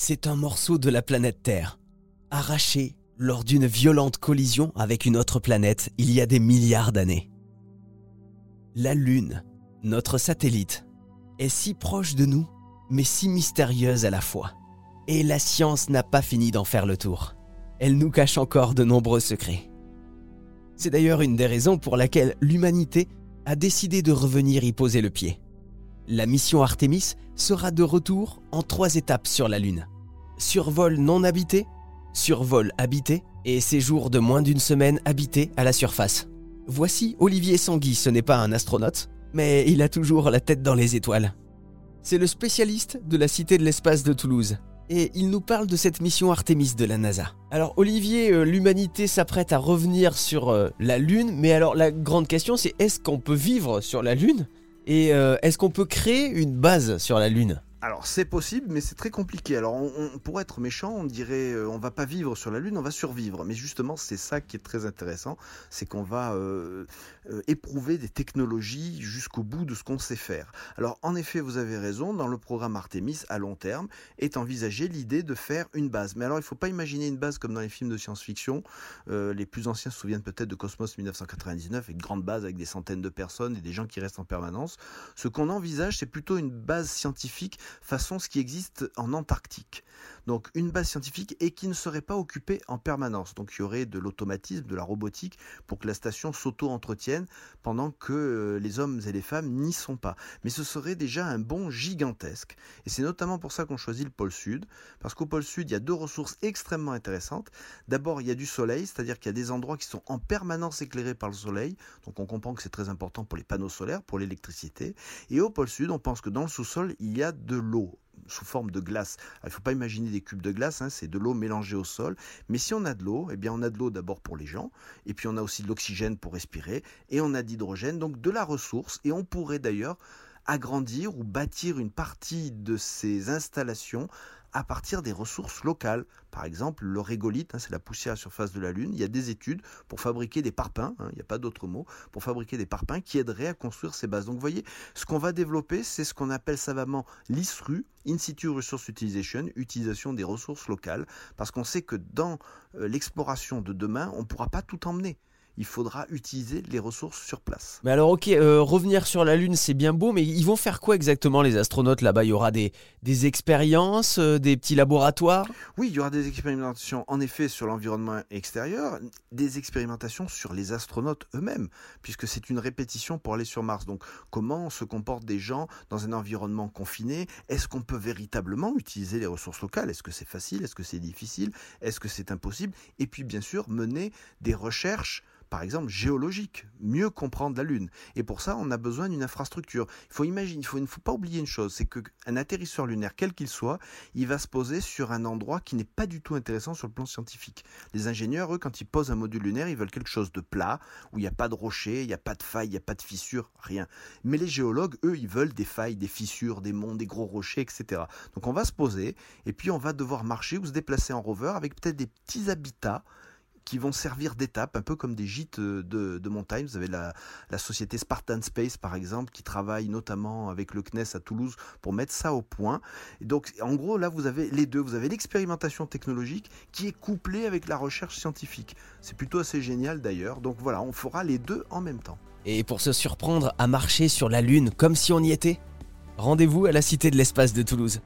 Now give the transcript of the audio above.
C'est un morceau de la planète Terre, arraché lors d'une violente collision avec une autre planète il y a des milliards d'années. La Lune, notre satellite, est si proche de nous, mais si mystérieuse à la fois. Et la science n'a pas fini d'en faire le tour. Elle nous cache encore de nombreux secrets. C'est d'ailleurs une des raisons pour laquelle l'humanité a décidé de revenir y poser le pied. La mission Artemis sera de retour en trois étapes sur la Lune. Survol non habité, survol habité et séjour de moins d'une semaine habité à la surface. Voici Olivier Sanguy, ce n'est pas un astronaute, mais il a toujours la tête dans les étoiles. C'est le spécialiste de la Cité de l'espace de Toulouse. Et il nous parle de cette mission Artemis de la NASA. Alors Olivier, euh, l'humanité s'apprête à revenir sur euh, la Lune, mais alors la grande question c'est est-ce qu'on peut vivre sur la Lune? Et euh, est-ce qu'on peut créer une base sur la Lune? Alors c'est possible, mais c'est très compliqué. Alors on, pour être méchant, on dirait euh, on va pas vivre sur la Lune, on va survivre. Mais justement, c'est ça qui est très intéressant, c'est qu'on va euh, euh, éprouver des technologies jusqu'au bout de ce qu'on sait faire. Alors en effet, vous avez raison. Dans le programme Artemis, à long terme, est envisagée l'idée de faire une base. Mais alors il faut pas imaginer une base comme dans les films de science-fiction. les plus anciens se souviennent peut-être de Cosmos 1999, une grande base avec des centaines de personnes et des gens qui restent en permanence. Ce qu'on envisage, c'est plutôt une base scientifique façon ce qui existe en Antarctique. Donc une base scientifique et qui ne serait pas occupée en permanence. Donc il y aurait de l'automatisme, de la robotique pour que la station s'auto-entretienne pendant que euh, les hommes et les femmes n'y sont pas. Mais ce serait déjà un bond gigantesque. Et c'est notamment pour ça qu'on choisit le pôle sud, parce qu'au pôle sud, il y a deux ressources extrêmement intéressantes. D'abord, il y a du soleil, c'est-à-dire qu'il y a des endroits qui sont en permanence éclairés par le soleil. Donc on comprend que c'est très important pour les panneaux solaires, pour l'électricité. Et au pôle sud, on pense que dans le sous-sol, il y a de l'eau sous forme de glace. il ne faut pas imaginer des cubes de glace, hein, c'est de l'eau mélangée au sol. Mais si on a de l'eau, eh bien on a de l'eau d'abord pour les gens, et puis on a aussi de l'oxygène pour respirer, et on a d'hydrogène, donc de la ressource. Et on pourrait d'ailleurs agrandir ou bâtir une partie de ces installations à partir des ressources locales. Par exemple, le régolithe, hein, c'est la poussière à la surface de la Lune. Il y a des études pour fabriquer des parpaings, hein, il n'y a pas d'autre mot, pour fabriquer des parpaings qui aideraient à construire ces bases. Donc vous voyez, ce qu'on va développer, c'est ce qu'on appelle savamment l'ISRU, In situ Resource Utilization, utilisation des ressources locales, parce qu'on sait que dans euh, l'exploration de demain, on ne pourra pas tout emmener il faudra utiliser les ressources sur place. Mais alors ok, euh, revenir sur la Lune c'est bien beau, mais ils vont faire quoi exactement les astronautes là-bas? Il y aura des, des expériences, euh, des petits laboratoires? Oui, il y aura des expérimentations en effet sur l'environnement extérieur, des expérimentations sur les astronautes eux-mêmes, puisque c'est une répétition pour aller sur Mars. Donc comment se comportent des gens dans un environnement confiné? Est-ce qu'on peut véritablement utiliser les ressources locales? Est-ce que c'est facile? Est-ce que c'est difficile? Est-ce que c'est impossible? Et puis bien sûr mener des recherches par exemple géologique, mieux comprendre la Lune. Et pour ça, on a besoin d'une infrastructure. Il faut imaginer, il ne faut pas oublier une chose, c'est qu'un atterrisseur lunaire, quel qu'il soit, il va se poser sur un endroit qui n'est pas du tout intéressant sur le plan scientifique. Les ingénieurs, eux, quand ils posent un module lunaire, ils veulent quelque chose de plat, où il n'y a pas de rochers, il n'y a pas de failles, il n'y a pas de fissures, rien. Mais les géologues, eux, ils veulent des failles, des fissures, des monts, des gros rochers, etc. Donc on va se poser, et puis on va devoir marcher ou se déplacer en rover avec peut-être des petits habitats qui vont servir d'étape, un peu comme des gîtes euh, de, montagne. Vous avez la, société Spartan Space, par exemple, qui travaille notamment avec le CNES à Toulouse pour mettre ça au point. Et donc, en gros, là, vous avez les deux. Vous avez l'expérimentation technologique qui est couplée avec la recherche scientifique. C'est plutôt assez génial d'ailleurs. Donc voilà, on fera les deux en même temps. Et pour se surprendre à marcher sur la Lune comme si on y était, rendez-vous à la Cité de l'Espace de Toulouse.